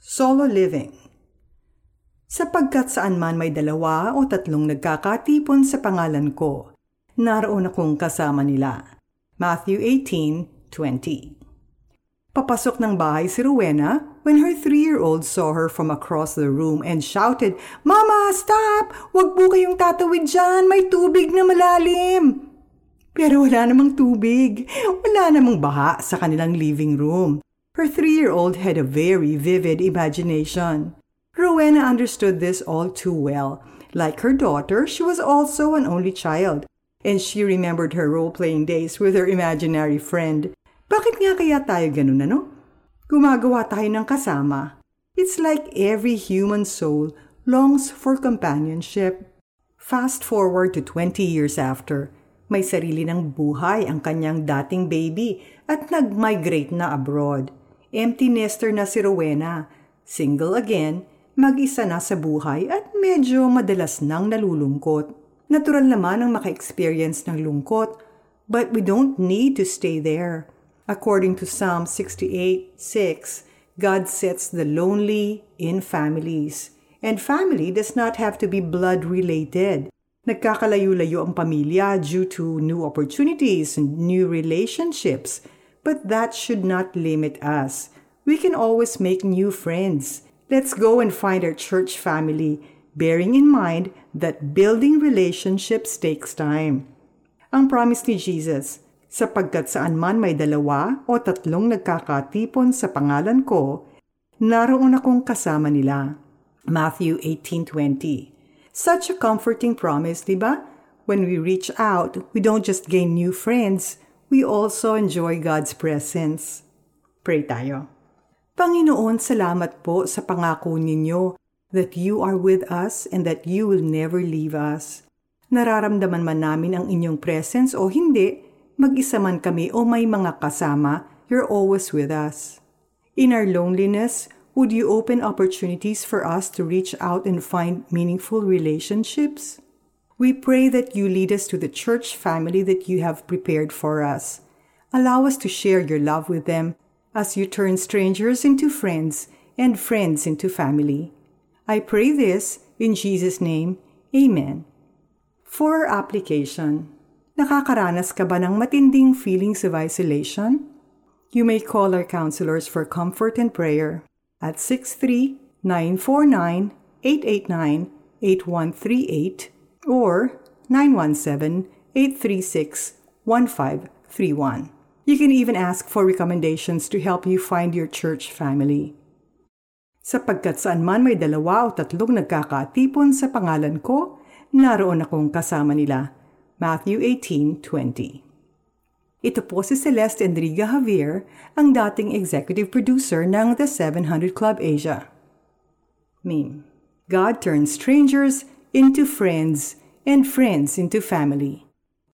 Solo living. Sapagkat saan man may dalawa o tatlong nagkakatipon sa pangalan ko, naroon akong kasama nila. Matthew 18:20. Papasok ng bahay si Rowena when her three-year-old saw her from across the room and shouted, Mama, stop! Huwag po kayong tatawid dyan! May tubig na malalim! Pero wala namang tubig. Wala namang baha sa kanilang living room. Her three-year-old had a very vivid imagination. Rowena understood this all too well. Like her daughter, she was also an only child, and she remembered her role-playing days with her imaginary friend. Bakit nga kaya tayo ganun ano? Gumagawa tayo ng kasama. It's like every human soul longs for companionship. Fast forward to 20 years after, may sarili ng buhay ang kanyang dating baby at nag-migrate na abroad. Empty nester na si Rowena, single again, mag-isa na sa buhay at medyo madalas nang nalulungkot. Natural naman ang maka-experience ng lungkot, but we don't need to stay there. According to Psalm 68 6, God sets the lonely in families. And family does not have to be blood related. Nagkakalayo-layo ang pamilya due to new opportunities and new relationships. But that should not limit us. We can always make new friends. Let's go and find our church family, bearing in mind that building relationships takes time. Ang promise ni Jesus, sapagkat saan man may dalawa o tatlong nagkakatipon sa pangalan ko, naroon akong kasama nila. Matthew 18:20. Such a comforting promise, di ba? When we reach out, we don't just gain new friends, we also enjoy God's presence. Pray tayo. Panginoon, salamat po sa pangako ninyo that you are with us and that you will never leave us. Nararamdaman man namin ang inyong presence o hindi, mag-isa man kami o may mga kasama, you're always with us. In our loneliness, would you open opportunities for us to reach out and find meaningful relationships? We pray that you lead us to the church family that you have prepared for us. Allow us to share your love with them as you turn strangers into friends and friends into family. I pray this in Jesus' name. Amen. For application, Nakakaranas ka ba ng matinding feelings of isolation? You may call our counselors for comfort and prayer at 639-489-889-8138 or 917-836-1531. You can even ask for recommendations to help you find your church family. Sapagkat saan man may dalawa o tatlong nagkakatipon sa pangalan ko, naroon akong kasama nila Matthew 18:20. Ito po si Celeste Enriga Javier, ang dating executive producer ng The 700 Club Asia. Meme. God turns strangers into friends and friends into family.